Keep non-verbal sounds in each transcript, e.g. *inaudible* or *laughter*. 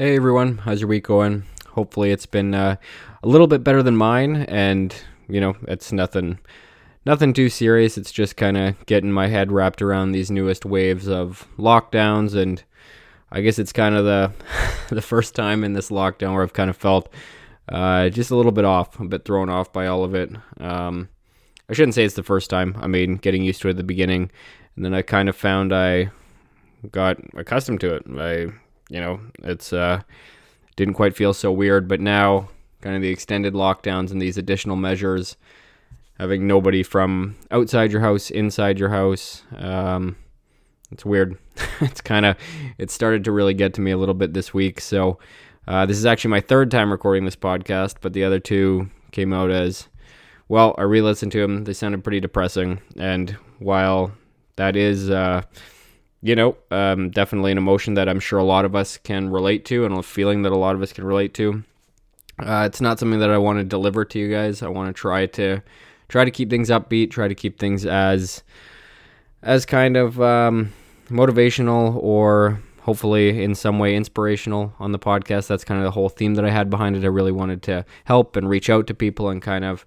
Hey everyone, how's your week going? Hopefully it's been uh, a little bit better than mine, and you know it's nothing, nothing too serious. It's just kind of getting my head wrapped around these newest waves of lockdowns, and I guess it's kind of the *laughs* the first time in this lockdown where I've kind of felt uh, just a little bit off, a bit thrown off by all of it. Um, I shouldn't say it's the first time. I mean, getting used to it at the beginning, and then I kind of found I got accustomed to it. I you know, it's uh, didn't quite feel so weird. But now, kind of the extended lockdowns and these additional measures, having nobody from outside your house, inside your house, um, it's weird. *laughs* it's kind of it started to really get to me a little bit this week. So uh, this is actually my third time recording this podcast, but the other two came out as well. I re-listened to them; they sounded pretty depressing. And while that is uh, you know, um, definitely an emotion that I'm sure a lot of us can relate to, and a feeling that a lot of us can relate to. Uh, it's not something that I want to deliver to you guys. I want to try to try to keep things upbeat, try to keep things as as kind of um, motivational or hopefully in some way inspirational on the podcast. That's kind of the whole theme that I had behind it. I really wanted to help and reach out to people and kind of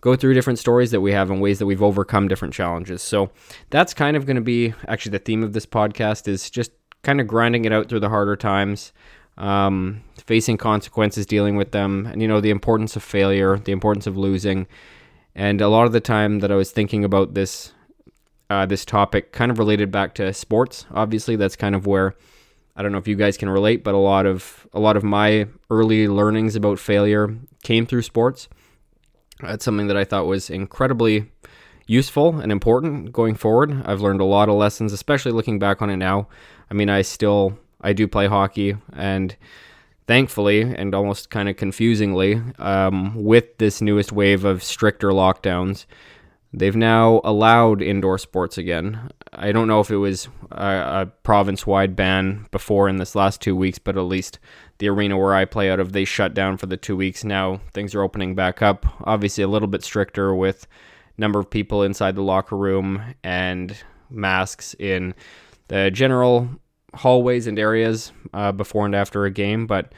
go through different stories that we have and ways that we've overcome different challenges. So that's kind of going to be actually the theme of this podcast is just kind of grinding it out through the harder times, um, facing consequences, dealing with them, and you know the importance of failure, the importance of losing. And a lot of the time that I was thinking about this uh, this topic, kind of related back to sports. Obviously, that's kind of where I don't know if you guys can relate, but a lot of a lot of my early learnings about failure came through sports. That's something that I thought was incredibly useful and important going forward. I've learned a lot of lessons, especially looking back on it now. I mean, I still I do play hockey, and thankfully, and almost kind of confusingly, um, with this newest wave of stricter lockdowns, they've now allowed indoor sports again. I don't know if it was a, a province-wide ban before in this last two weeks, but at least the arena where I play out of, they shut down for the two weeks. Now things are opening back up. Obviously, a little bit stricter with number of people inside the locker room and masks in the general hallways and areas uh, before and after a game. But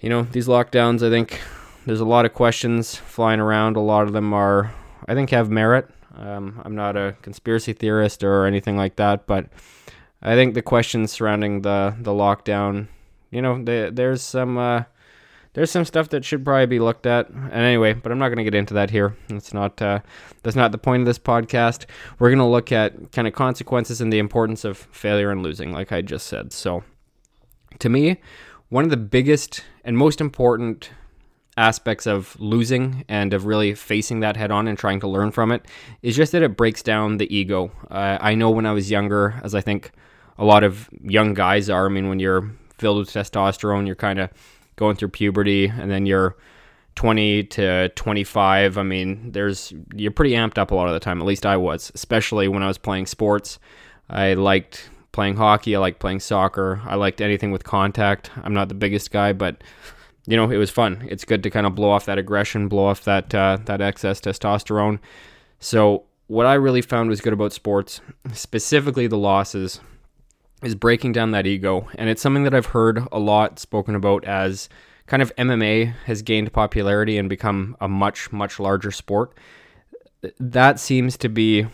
you know, these lockdowns, I think there's a lot of questions flying around. A lot of them are, I think, have merit. Um, I'm not a conspiracy theorist or anything like that, but I think the questions surrounding the the lockdown you know, they, there's some uh, there's some stuff that should probably be looked at. And anyway, but I'm not going to get into that here. That's not uh, that's not the point of this podcast. We're going to look at kind of consequences and the importance of failure and losing, like I just said. So, to me, one of the biggest and most important aspects of losing and of really facing that head on and trying to learn from it is just that it breaks down the ego. Uh, I know when I was younger, as I think a lot of young guys are. I mean, when you're filled with testosterone. You're kind of going through puberty, and then you're 20 to 25. I mean, there's you're pretty amped up a lot of the time. At least I was, especially when I was playing sports. I liked playing hockey. I liked playing soccer. I liked anything with contact. I'm not the biggest guy, but you know, it was fun. It's good to kind of blow off that aggression, blow off that uh, that excess testosterone. So what I really found was good about sports, specifically the losses, is breaking down that ego. And it's something that I've heard a lot spoken about as kind of MMA has gained popularity and become a much, much larger sport. That seems to be,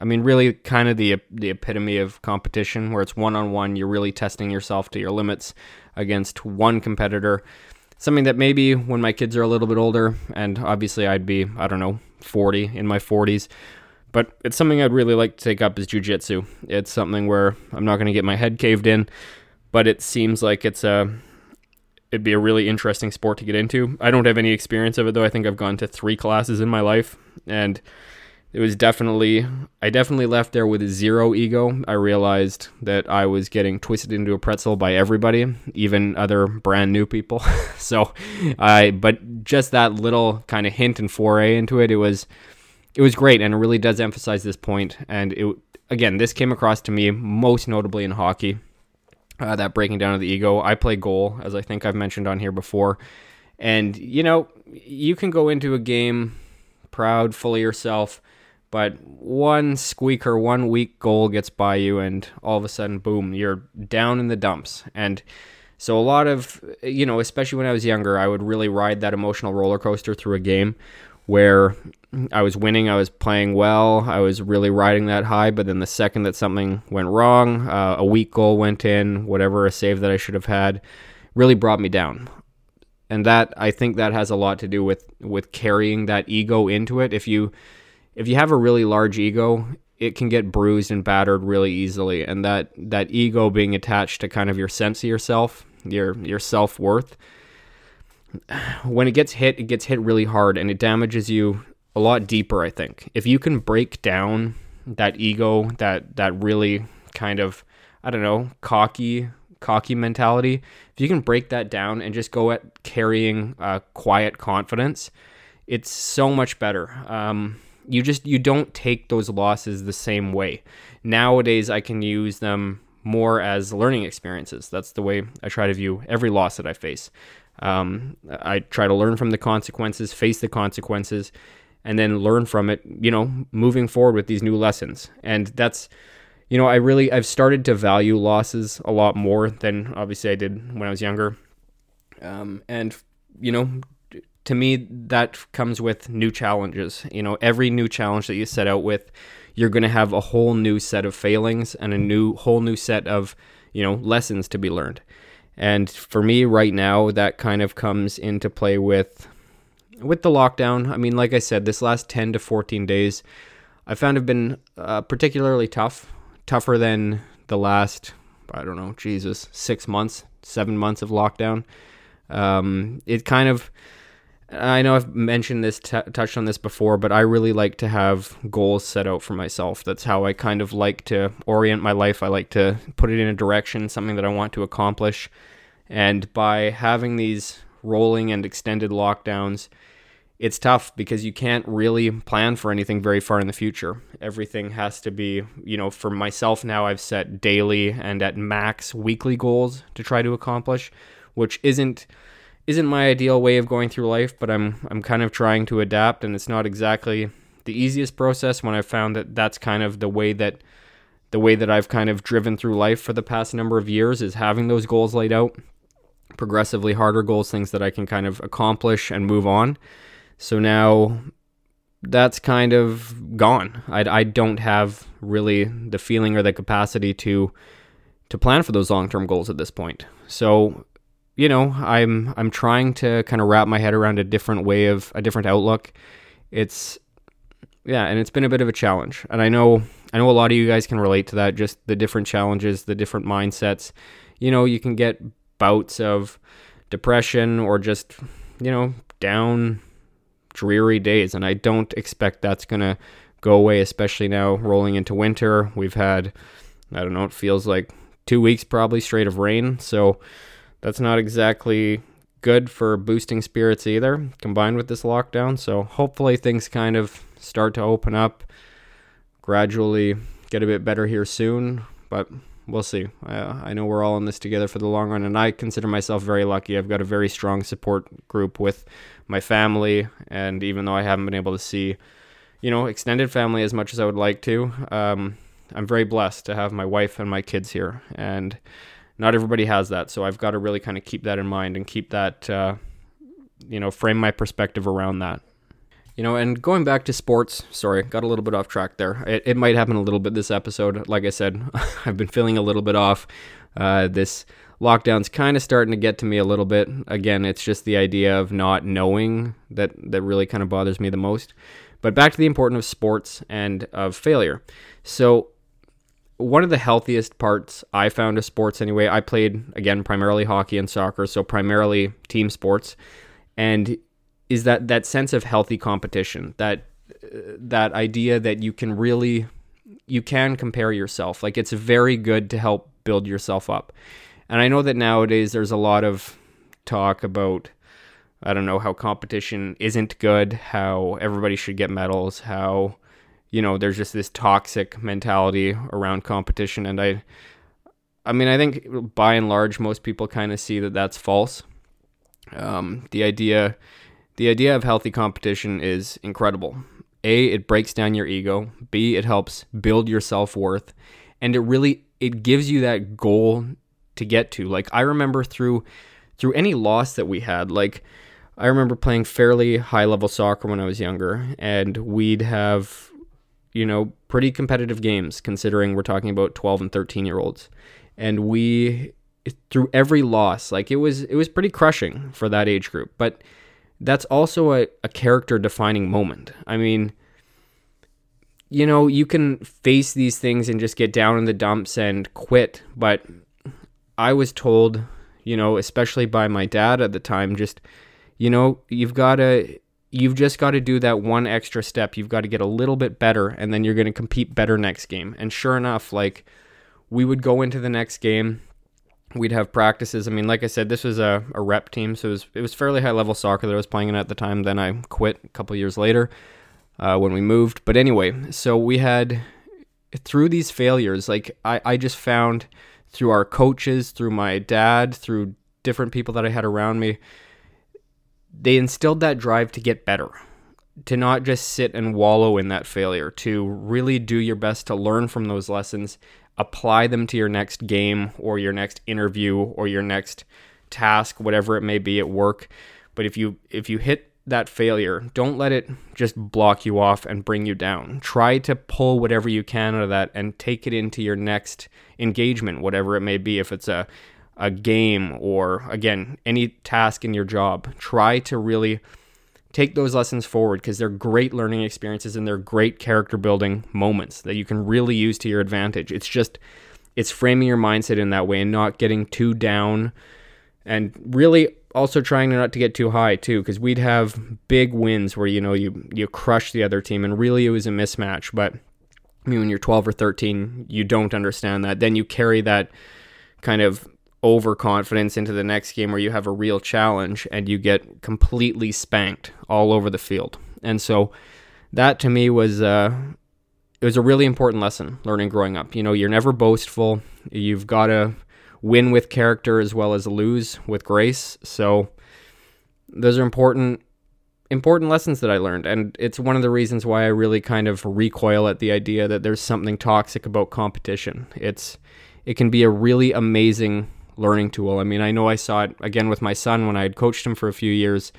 I mean, really kind of the, the epitome of competition where it's one on one. You're really testing yourself to your limits against one competitor. Something that maybe when my kids are a little bit older, and obviously I'd be, I don't know, 40 in my 40s, but it's something I'd really like to take up is jujitsu. It's something where I'm not going to get my head caved in, but it seems like it's a it'd be a really interesting sport to get into. I don't have any experience of it though. I think I've gone to 3 classes in my life and it was definitely I definitely left there with zero ego. I realized that I was getting twisted into a pretzel by everybody, even other brand new people. *laughs* so I but just that little kind of hint and foray into it, it was it was great and it really does emphasize this point and it again, this came across to me most notably in hockey. Uh, that breaking down of the ego. I play goal, as I think I've mentioned on here before. And, you know, you can go into a game proud, full of yourself, but one squeaker, one weak goal gets by you, and all of a sudden, boom, you're down in the dumps. And so, a lot of, you know, especially when I was younger, I would really ride that emotional roller coaster through a game where I was winning, I was playing well, I was really riding that high. But then the second that something went wrong, uh, a weak goal went in, whatever, a save that I should have had, really brought me down. And that I think that has a lot to do with with carrying that ego into it. If you if you have a really large ego, it can get bruised and battered really easily. And that that ego being attached to kind of your sense of yourself, your your self worth, when it gets hit, it gets hit really hard and it damages you a lot deeper. I think if you can break down that ego, that that really kind of I don't know cocky cocky mentality, if you can break that down and just go at carrying uh, quiet confidence, it's so much better. Um, you just you don't take those losses the same way. Nowadays, I can use them more as learning experiences. That's the way I try to view every loss that I face. Um, I try to learn from the consequences, face the consequences, and then learn from it. You know, moving forward with these new lessons, and that's you know I really I've started to value losses a lot more than obviously I did when I was younger. Um, and you know to me, that comes with new challenges. You know, every new challenge that you set out with, you're going to have a whole new set of failings and a new whole new set of, you know, lessons to be learned. And for me right now, that kind of comes into play with with the lockdown. I mean, like I said, this last 10 to 14 days, I found have been uh, particularly tough, tougher than the last, I don't know, Jesus, six months, seven months of lockdown. Um, it kind of I know I've mentioned this, t- touched on this before, but I really like to have goals set out for myself. That's how I kind of like to orient my life. I like to put it in a direction, something that I want to accomplish. And by having these rolling and extended lockdowns, it's tough because you can't really plan for anything very far in the future. Everything has to be, you know, for myself now, I've set daily and at max weekly goals to try to accomplish, which isn't isn't my ideal way of going through life, but I'm I'm kind of trying to adapt, and it's not exactly the easiest process. When I've found that that's kind of the way that the way that I've kind of driven through life for the past number of years is having those goals laid out, progressively harder goals, things that I can kind of accomplish and move on. So now that's kind of gone. I, I don't have really the feeling or the capacity to to plan for those long term goals at this point. So you know, I'm I'm trying to kind of wrap my head around a different way of a different outlook. It's yeah, and it's been a bit of a challenge. And I know I know a lot of you guys can relate to that, just the different challenges, the different mindsets. You know, you can get bouts of depression or just, you know, down dreary days and I don't expect that's going to go away especially now rolling into winter. We've had I don't know, it feels like 2 weeks probably straight of rain. So that's not exactly good for boosting spirits either, combined with this lockdown. So hopefully things kind of start to open up, gradually get a bit better here soon. But we'll see. I know we're all in this together for the long run, and I consider myself very lucky. I've got a very strong support group with my family, and even though I haven't been able to see, you know, extended family as much as I would like to, um, I'm very blessed to have my wife and my kids here, and not everybody has that. So I've got to really kind of keep that in mind and keep that, uh, you know, frame my perspective around that. You know, and going back to sports, sorry, got a little bit off track there. It, it might happen a little bit this episode. Like I said, *laughs* I've been feeling a little bit off. Uh, this lockdown's kind of starting to get to me a little bit. Again, it's just the idea of not knowing that that really kind of bothers me the most. But back to the importance of sports and of failure. So one of the healthiest parts I found of sports anyway. I played again primarily hockey and soccer, so primarily team sports, and is that that sense of healthy competition that that idea that you can really you can compare yourself. Like it's very good to help build yourself up. And I know that nowadays there's a lot of talk about I don't know how competition isn't good, how everybody should get medals, how you know there's just this toxic mentality around competition and I I mean I think by and large most people kind of see that that's false. Um, the idea the idea of healthy competition is incredible. A, it breaks down your ego. B, it helps build your self-worth. And it really it gives you that goal to get to. Like I remember through through any loss that we had, like I remember playing fairly high level soccer when I was younger, and we'd have, you know, pretty competitive games considering we're talking about 12 and 13 year olds. And we, through every loss, like it was, it was pretty crushing for that age group. But that's also a, a character defining moment. I mean, you know, you can face these things and just get down in the dumps and quit. But I was told, you know, especially by my dad at the time, just, you know, you've got to, you've just got to do that one extra step. You've got to get a little bit better and then you're going to compete better next game. And sure enough, like, we would go into the next game we'd have practices. I mean, like I said, this was a, a rep team, so it was it was fairly high level soccer that I was playing in at the time. Then I quit a couple years later uh, when we moved. But anyway, so we had through these failures, like I, I just found through our coaches, through my dad, through different people that I had around me, they instilled that drive to get better. To not just sit and wallow in that failure, to really do your best to learn from those lessons apply them to your next game or your next interview or your next task whatever it may be at work but if you if you hit that failure don't let it just block you off and bring you down try to pull whatever you can out of that and take it into your next engagement whatever it may be if it's a a game or again any task in your job try to really take those lessons forward because they're great learning experiences and they're great character building moments that you can really use to your advantage. It's just it's framing your mindset in that way and not getting too down and really also trying not to get too high too because we'd have big wins where you know you you crush the other team and really it was a mismatch but I mean when you're 12 or 13 you don't understand that then you carry that kind of overconfidence into the next game where you have a real challenge and you get completely spanked all over the field. And so that to me was uh, it was a really important lesson learning growing up. You know, you're never boastful. You've got to win with character as well as lose with grace. So those are important important lessons that I learned and it's one of the reasons why I really kind of recoil at the idea that there's something toxic about competition. It's it can be a really amazing learning tool. I mean, I know I saw it again with my son when I had coached him for a few years.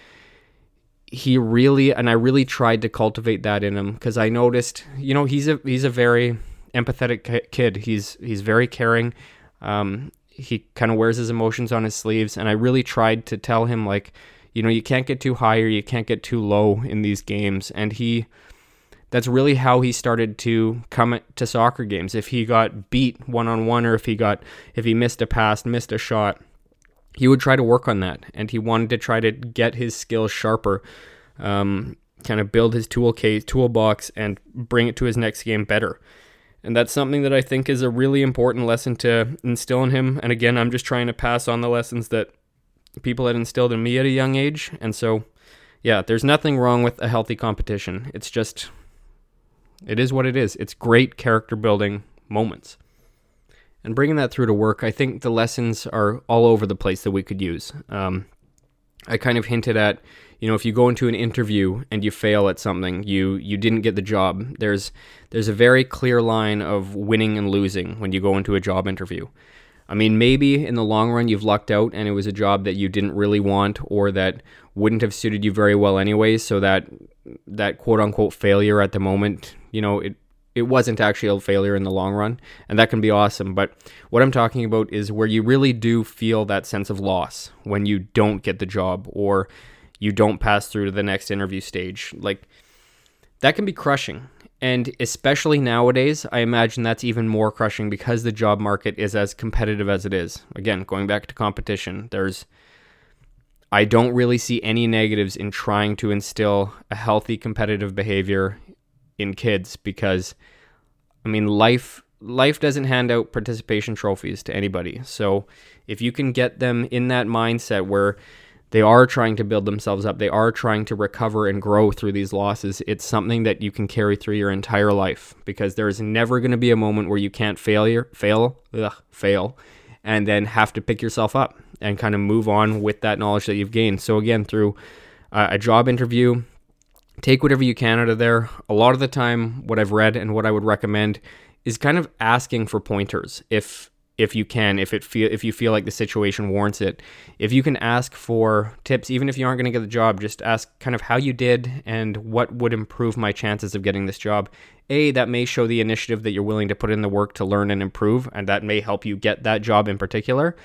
He really and I really tried to cultivate that in him because I noticed, you know, he's a he's a very empathetic kid. He's he's very caring. Um, he kind of wears his emotions on his sleeves, and I really tried to tell him like, you know, you can't get too high or you can't get too low in these games. And he that's really how he started to come to soccer games. If he got beat one on one, or if he got if he missed a pass, missed a shot, he would try to work on that, and he wanted to try to get his skills sharper, um, kind of build his tool case, toolbox, and bring it to his next game better. And that's something that I think is a really important lesson to instill in him. And again, I'm just trying to pass on the lessons that people had instilled in me at a young age. And so, yeah, there's nothing wrong with a healthy competition. It's just it is what it is. It's great character building moments. And bringing that through to work, I think the lessons are all over the place that we could use. Um, I kind of hinted at, you know, if you go into an interview and you fail at something, you you didn't get the job. There's there's a very clear line of winning and losing when you go into a job interview. I mean, maybe in the long run you've lucked out and it was a job that you didn't really want or that wouldn't have suited you very well anyways, so that that quote unquote failure at the moment you know, it it wasn't actually a failure in the long run, and that can be awesome. But what I'm talking about is where you really do feel that sense of loss when you don't get the job or you don't pass through to the next interview stage. Like that can be crushing. And especially nowadays, I imagine that's even more crushing because the job market is as competitive as it is. Again, going back to competition, there's I don't really see any negatives in trying to instill a healthy competitive behavior in kids because I mean life life doesn't hand out participation trophies to anybody. So if you can get them in that mindset where they are trying to build themselves up, they are trying to recover and grow through these losses, it's something that you can carry through your entire life because there is never going to be a moment where you can't failure fail ugh, fail and then have to pick yourself up and kind of move on with that knowledge that you've gained. So again, through uh, a job interview, take whatever you can out of there. A lot of the time, what I've read and what I would recommend is kind of asking for pointers if if you can if it feel if you feel like the situation warrants it if you can ask for tips even if you aren't going to get the job just ask kind of how you did and what would improve my chances of getting this job a that may show the initiative that you're willing to put in the work to learn and improve and that may help you get that job in particular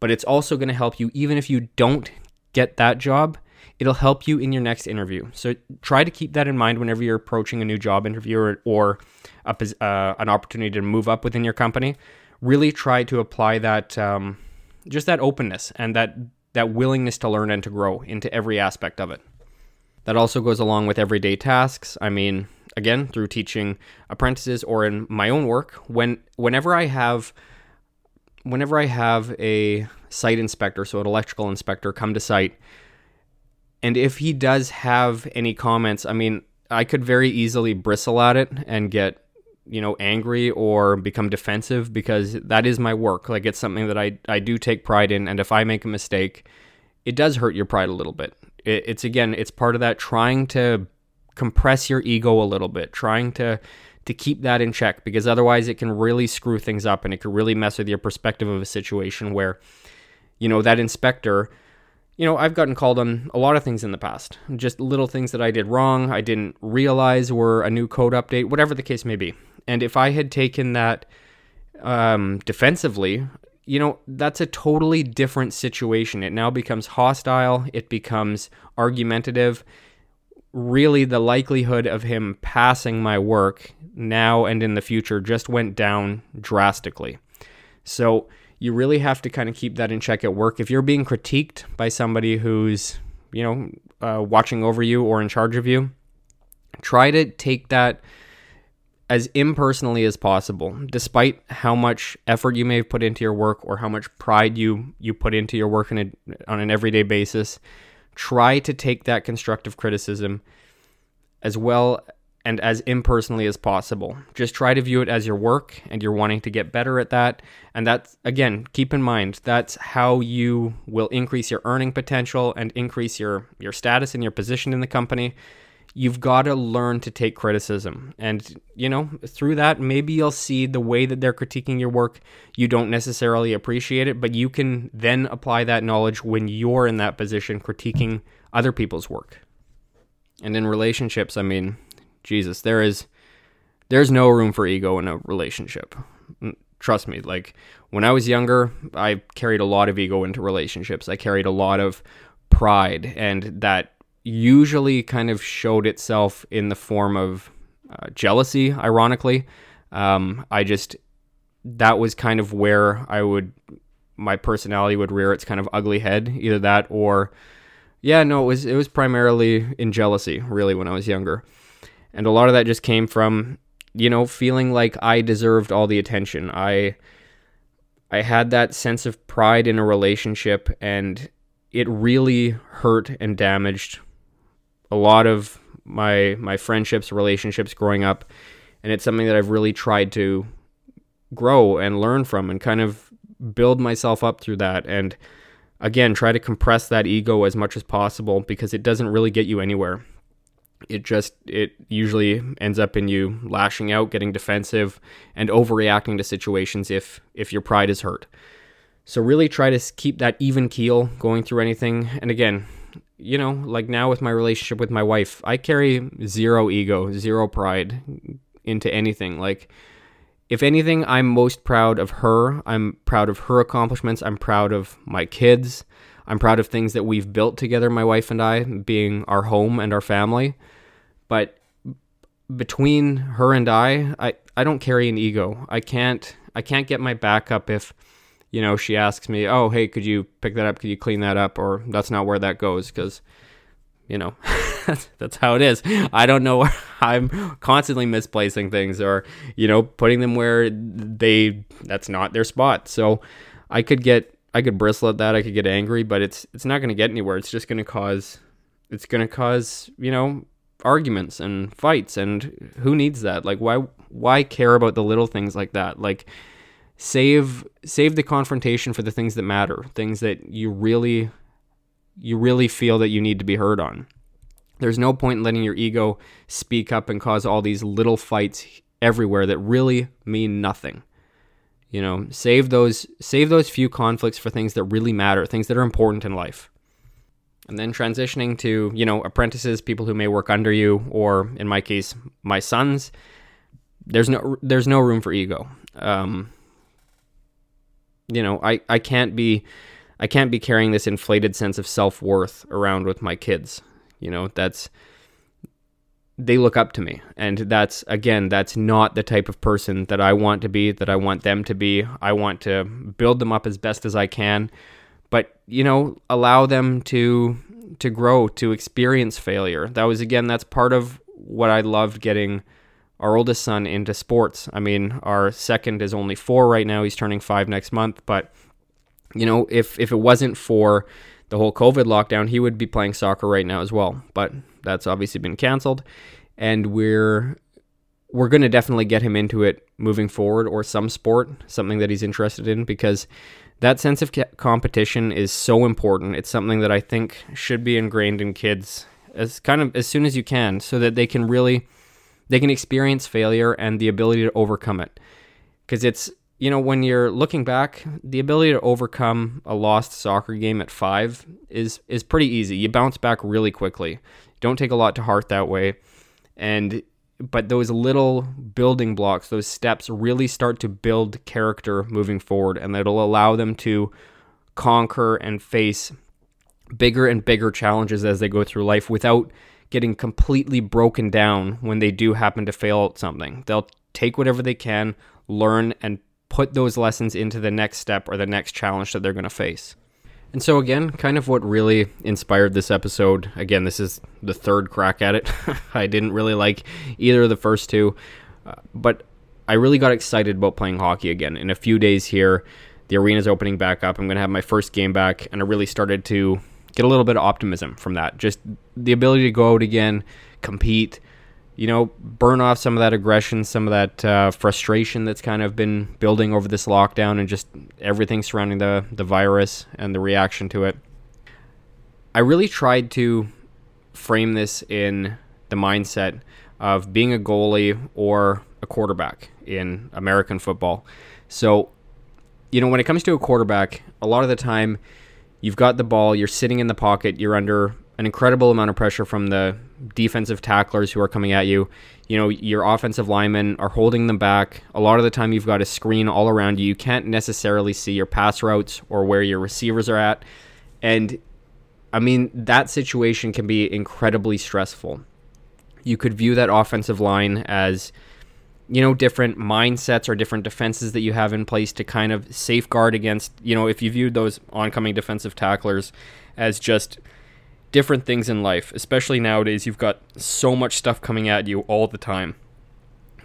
but it's also going to help you even if you don't get that job it'll help you in your next interview. So try to keep that in mind whenever you're approaching a new job interview or, or a, uh, an opportunity to move up within your company. Really try to apply that, um, just that openness and that that willingness to learn and to grow into every aspect of it. That also goes along with everyday tasks. I mean, again, through teaching apprentices or in my own work, when whenever I have whenever I have a site inspector, so an electrical inspector come to site, and if he does have any comments, I mean, I could very easily bristle at it and get, you know, angry or become defensive because that is my work. Like it's something that I, I do take pride in. And if I make a mistake, it does hurt your pride a little bit. It, it's again, it's part of that trying to compress your ego a little bit, trying to to keep that in check because otherwise it can really screw things up and it can really mess with your perspective of a situation where, you know, that inspector you know, I've gotten called on a lot of things in the past. Just little things that I did wrong, I didn't realize were a new code update, whatever the case may be. And if I had taken that um, defensively, you know, that's a totally different situation. It now becomes hostile, it becomes argumentative. Really, the likelihood of him passing my work now and in the future just went down drastically. So, you really have to kind of keep that in check at work. If you're being critiqued by somebody who's, you know, uh, watching over you or in charge of you, try to take that as impersonally as possible despite how much effort you may have put into your work or how much pride you you put into your work a, on an everyday basis try to take that constructive criticism as well and as impersonally as possible. Just try to view it as your work and you're wanting to get better at that. And that's, again, keep in mind, that's how you will increase your earning potential and increase your, your status and your position in the company. You've got to learn to take criticism. And, you know, through that, maybe you'll see the way that they're critiquing your work. You don't necessarily appreciate it, but you can then apply that knowledge when you're in that position critiquing other people's work. And in relationships, I mean, Jesus, there is there's no room for ego in a relationship. Mm, trust me, like when I was younger, I carried a lot of ego into relationships. I carried a lot of pride and that usually kind of showed itself in the form of uh, jealousy, ironically. Um, I just, that was kind of where I would, my personality would rear its kind of ugly head. Either that or, yeah, no, it was, it was primarily in jealousy, really, when I was younger. And a lot of that just came from, you know, feeling like I deserved all the attention. I I had that sense of pride in a relationship and it really hurt and damaged a lot of my my friendships, relationships growing up. And it's something that I've really tried to grow and learn from and kind of build myself up through that and again try to compress that ego as much as possible because it doesn't really get you anywhere it just it usually ends up in you lashing out getting defensive and overreacting to situations if if your pride is hurt so really try to keep that even keel going through anything and again you know like now with my relationship with my wife i carry zero ego zero pride into anything. Like if anything i'm most proud of her. I'm proud of her accomplishments. I'm proud of my kids. I'm proud of things that we've built together my wife and i being our home and our family. But between her and I, I, I don't carry an ego. I can't I can't get my back up if you know, she asks me, "Oh, hey, could you pick that up? Could you clean that up?" Or that's not where that goes because, you know, *laughs* that's how it is. I don't know. *laughs* I'm constantly misplacing things or, you know, putting them where they that's not their spot. So I could get I could bristle at that. I could get angry, but it's it's not going to get anywhere. It's just going to cause it's going to cause, you know, arguments and fights and who needs that? Like why why care about the little things like that? Like save save the confrontation for the things that matter, things that you really you really feel that you need to be heard on. There's no point in letting your ego speak up and cause all these little fights everywhere that really mean nothing. You know, save those save those few conflicts for things that really matter, things that are important in life. And then transitioning to, you know, apprentices, people who may work under you or in my case, my sons, there's no there's no room for ego. Um, you know, I I can't be I can't be carrying this inflated sense of self-worth around with my kids. You know, that's they look up to me. And that's again, that's not the type of person that I want to be, that I want them to be. I want to build them up as best as I can, but you know, allow them to to grow, to experience failure. That was again, that's part of what I loved getting our oldest son into sports. I mean, our second is only 4 right now. He's turning 5 next month, but you know, if if it wasn't for the whole COVID lockdown, he would be playing soccer right now as well. But that's obviously been canceled, and we're we're going to definitely get him into it moving forward or some sport, something that he's interested in because that sense of competition is so important. It's something that I think should be ingrained in kids as kind of as soon as you can so that they can really they can experience failure and the ability to overcome it. Cuz it's you know, when you're looking back, the ability to overcome a lost soccer game at five is is pretty easy. You bounce back really quickly. Don't take a lot to heart that way. And but those little building blocks, those steps really start to build character moving forward and that'll allow them to conquer and face bigger and bigger challenges as they go through life without getting completely broken down when they do happen to fail at something. They'll take whatever they can, learn and put those lessons into the next step or the next challenge that they're going to face. And so, again, kind of what really inspired this episode. Again, this is the third crack at it. *laughs* I didn't really like either of the first two, uh, but I really got excited about playing hockey again. In a few days here, the arena's opening back up. I'm going to have my first game back, and I really started to get a little bit of optimism from that. Just the ability to go out again, compete, you know, burn off some of that aggression, some of that uh, frustration that's kind of been building over this lockdown and just everything surrounding the, the virus and the reaction to it. I really tried to frame this in the mindset of being a goalie or a quarterback in American football. So, you know, when it comes to a quarterback, a lot of the time you've got the ball, you're sitting in the pocket, you're under an incredible amount of pressure from the defensive tacklers who are coming at you. You know, your offensive linemen are holding them back. A lot of the time, you've got a screen all around you. You can't necessarily see your pass routes or where your receivers are at. And I mean, that situation can be incredibly stressful. You could view that offensive line as, you know, different mindsets or different defenses that you have in place to kind of safeguard against, you know, if you viewed those oncoming defensive tacklers as just different things in life, especially nowadays. You've got so much stuff coming at you all the time.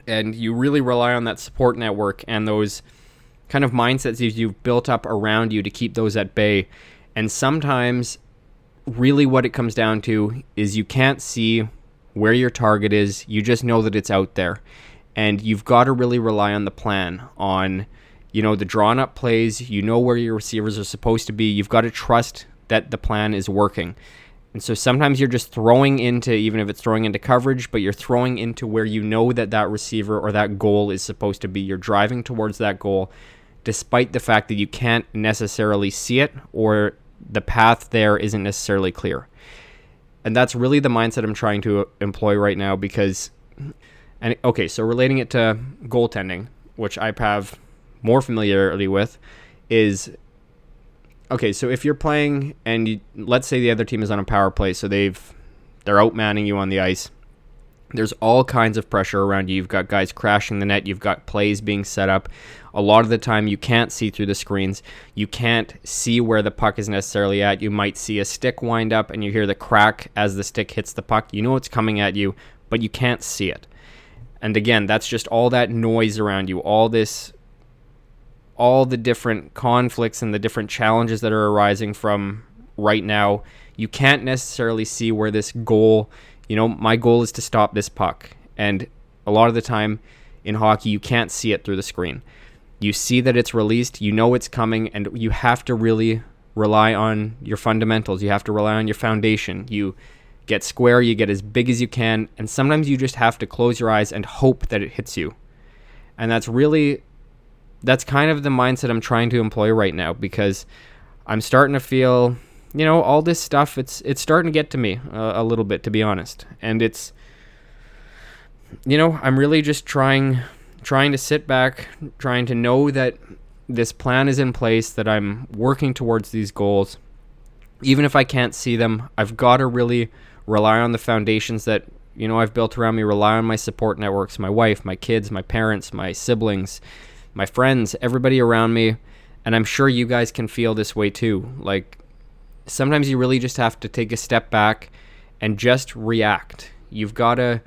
And you really rely on that support network and those kind of mindsets you've built up around you to keep those at bay. And sometimes, really, what it comes down to is you can't see where your target is, you just know that it's out there. And you've got to really rely on the plan, on you know the drawn up plays you know where your receivers are supposed to be you've got to trust that the plan is working and so sometimes you're just throwing into, even if it's throwing into coverage, but you're throwing into where you know that that receiver or that goal is supposed to be. You're driving towards that goal, despite the fact that you can't necessarily see it or the path there isn't necessarily clear. And that's really the mindset I'm trying to employ right now because, and okay, so relating it to goaltending, which I have more familiarity with, is okay, so if you're playing and you, let's say the other team is on a power play, so they've they're outmanning you on the ice, There's all kinds of pressure around you. You've got guys crashing the net, you've got plays being set up. A lot of the time, you can't see through the screens. You can't see where the puck is necessarily at. You might see a stick wind up and you hear the crack as the stick hits the puck. You know it's coming at you, but you can't see it. And again, that's just all that noise around you, all this, all the different conflicts and the different challenges that are arising from right now. You can't necessarily see where this goal, you know, my goal is to stop this puck. And a lot of the time in hockey, you can't see it through the screen. You see that it's released, you know it's coming, and you have to really rely on your fundamentals. You have to rely on your foundation. You get square, you get as big as you can, and sometimes you just have to close your eyes and hope that it hits you. And that's really that's kind of the mindset I'm trying to employ right now because I'm starting to feel, you know, all this stuff it's it's starting to get to me uh, a little bit to be honest. And it's you know, I'm really just trying trying to sit back, trying to know that this plan is in place, that I'm working towards these goals. Even if I can't see them, I've got to really rely on the foundations that you know I've built around me, rely on my support networks, my wife, my kids, my parents, my siblings, my friends, everybody around me, and I'm sure you guys can feel this way too. Like sometimes you really just have to take a step back and just react. You've got to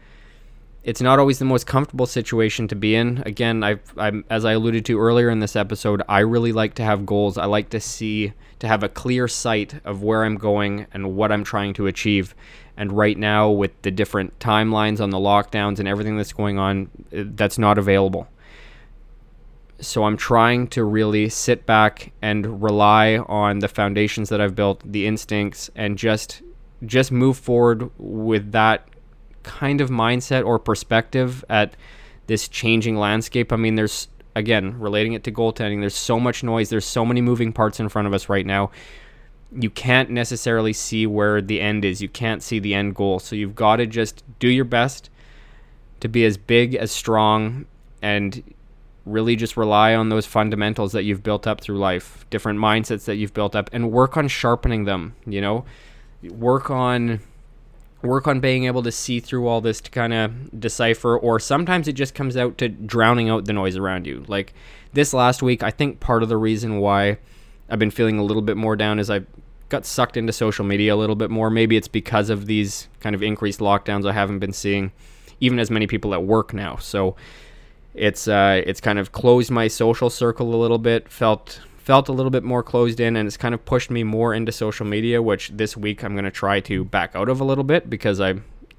it's not always the most comfortable situation to be in. Again, I've, I'm, as I alluded to earlier in this episode, I really like to have goals. I like to see, to have a clear sight of where I'm going and what I'm trying to achieve. And right now, with the different timelines on the lockdowns and everything that's going on, uh, that's not available. So I'm trying to really sit back and rely on the foundations that I've built, the instincts, and just just move forward with that kind of mindset or perspective at this changing landscape. I mean, there's again relating it to goaltending. There's so much noise. There's so many moving parts in front of us right now you can't necessarily see where the end is. You can't see the end goal. So you've got to just do your best to be as big, as strong, and really just rely on those fundamentals that you've built up through life, different mindsets that you've built up, and work on sharpening them. You know, work on work on being able to see through all this to kind of decipher or sometimes it just comes out to drowning out the noise around you like this last week i think part of the reason why i've been feeling a little bit more down is i got sucked into social media a little bit more. Maybe it's because of these kind of increased lockdowns I haven't been seeing even as many people at work now. So it's uh, it's kind of closed my social circle a little bit. Felt felt a little bit more closed in, and it's kind of pushed me more into social media. Which this week I'm going to try to back out of a little bit because I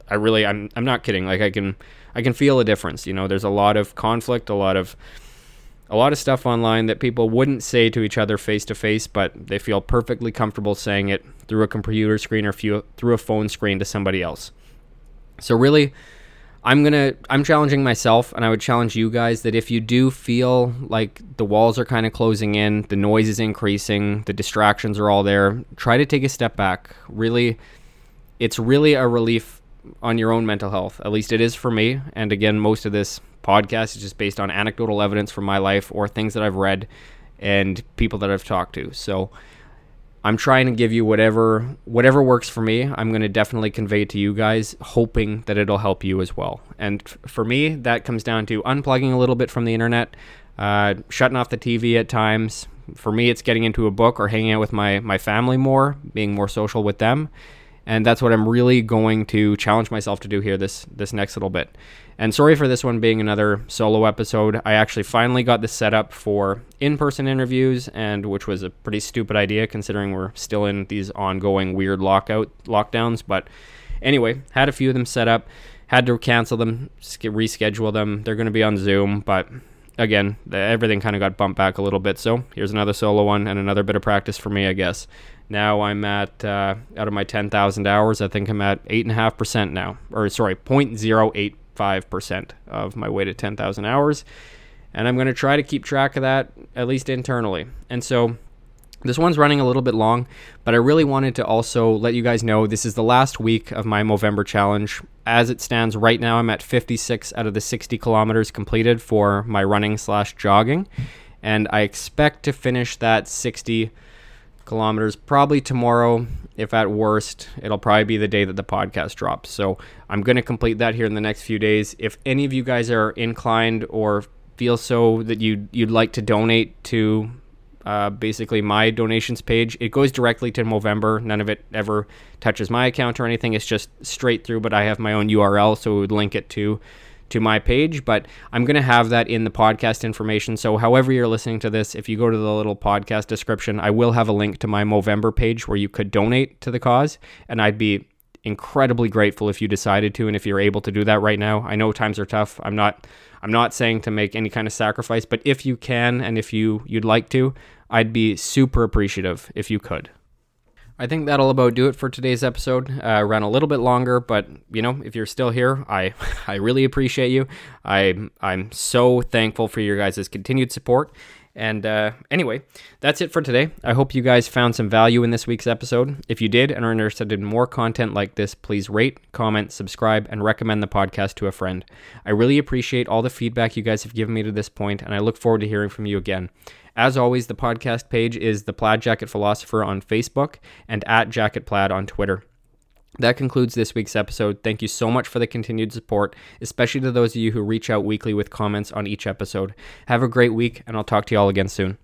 I really I'm I'm not kidding. Like I can I can feel a difference. You know, there's a lot of conflict, a lot of a lot of stuff online that people wouldn't say to each other face to face, but they feel perfectly comfortable saying it through a computer screen or through a phone screen to somebody else. So really, I'm gonna I'm challenging myself, and I would challenge you guys that if you do feel like the walls are kind of closing in, the noise is increasing, the distractions are all there, try to take a step back. Really, it's really a relief on your own mental health. At least it is for me. And again, most of this podcast is just based on anecdotal evidence from my life or things that I've read and people that I've talked to. So I'm trying to give you whatever whatever works for me. I'm going to definitely convey it to you guys, hoping that it'll help you as well. And for me, that comes down to unplugging a little bit from the internet, uh, shutting off the TV at times. For me, it's getting into a book or hanging out with my my family more, being more social with them, and that's what I'm really going to challenge myself to do here this this next little bit. And sorry for this one being another solo episode. I actually finally got this set up for in-person interviews, and which was a pretty stupid idea considering we're still in these ongoing weird lockout lockdowns. But anyway, had a few of them set up. Had to cancel them, reschedule them. They're going to be on Zoom, but again, everything kind of got bumped back a little bit. So here's another solo one and another bit of practice for me, I guess. Now I'm at uh, out of my 10,000 hours, I think I'm at eight and a half percent now, or sorry, 0.08 5% of my weighted 10,000 hours. And I'm going to try to keep track of that, at least internally. And so this one's running a little bit long, but I really wanted to also let you guys know this is the last week of my Movember challenge. As it stands right now, I'm at 56 out of the 60 kilometers completed for my running slash jogging. And I expect to finish that 60 kilometers. Probably tomorrow, if at worst, it'll probably be the day that the podcast drops. So I'm going to complete that here in the next few days. If any of you guys are inclined or feel so that you you'd like to donate to uh, basically my donations page. It goes directly to Movember. None of it ever touches my account or anything. It's just straight through, but I have my own URL, so it would link it to to my page. But I'm going to have that in the podcast information. So, however you're listening to this, if you go to the little podcast description, I will have a link to my Movember page where you could donate to the cause, and I'd be incredibly grateful if you decided to and if you're able to do that right now. I know times are tough. I'm not I'm not saying to make any kind of sacrifice, but if you can and if you you'd like to, I'd be super appreciative if you could. I think that'll about do it for today's episode. Uh, ran a little bit longer, but you know, if you're still here, I *laughs* I really appreciate you. I I'm so thankful for your guys' continued support. And uh, anyway, that's it for today. I hope you guys found some value in this week's episode. If you did and are interested in more content like this, please rate, comment, subscribe, and recommend the podcast to a friend. I really appreciate all the feedback you guys have given me to this point, and I look forward to hearing from you again. As always, the podcast page is the Plaid Jacket Philosopher on Facebook and at Jacket Plaid on Twitter. That concludes this week's episode. Thank you so much for the continued support, especially to those of you who reach out weekly with comments on each episode. Have a great week, and I'll talk to you all again soon.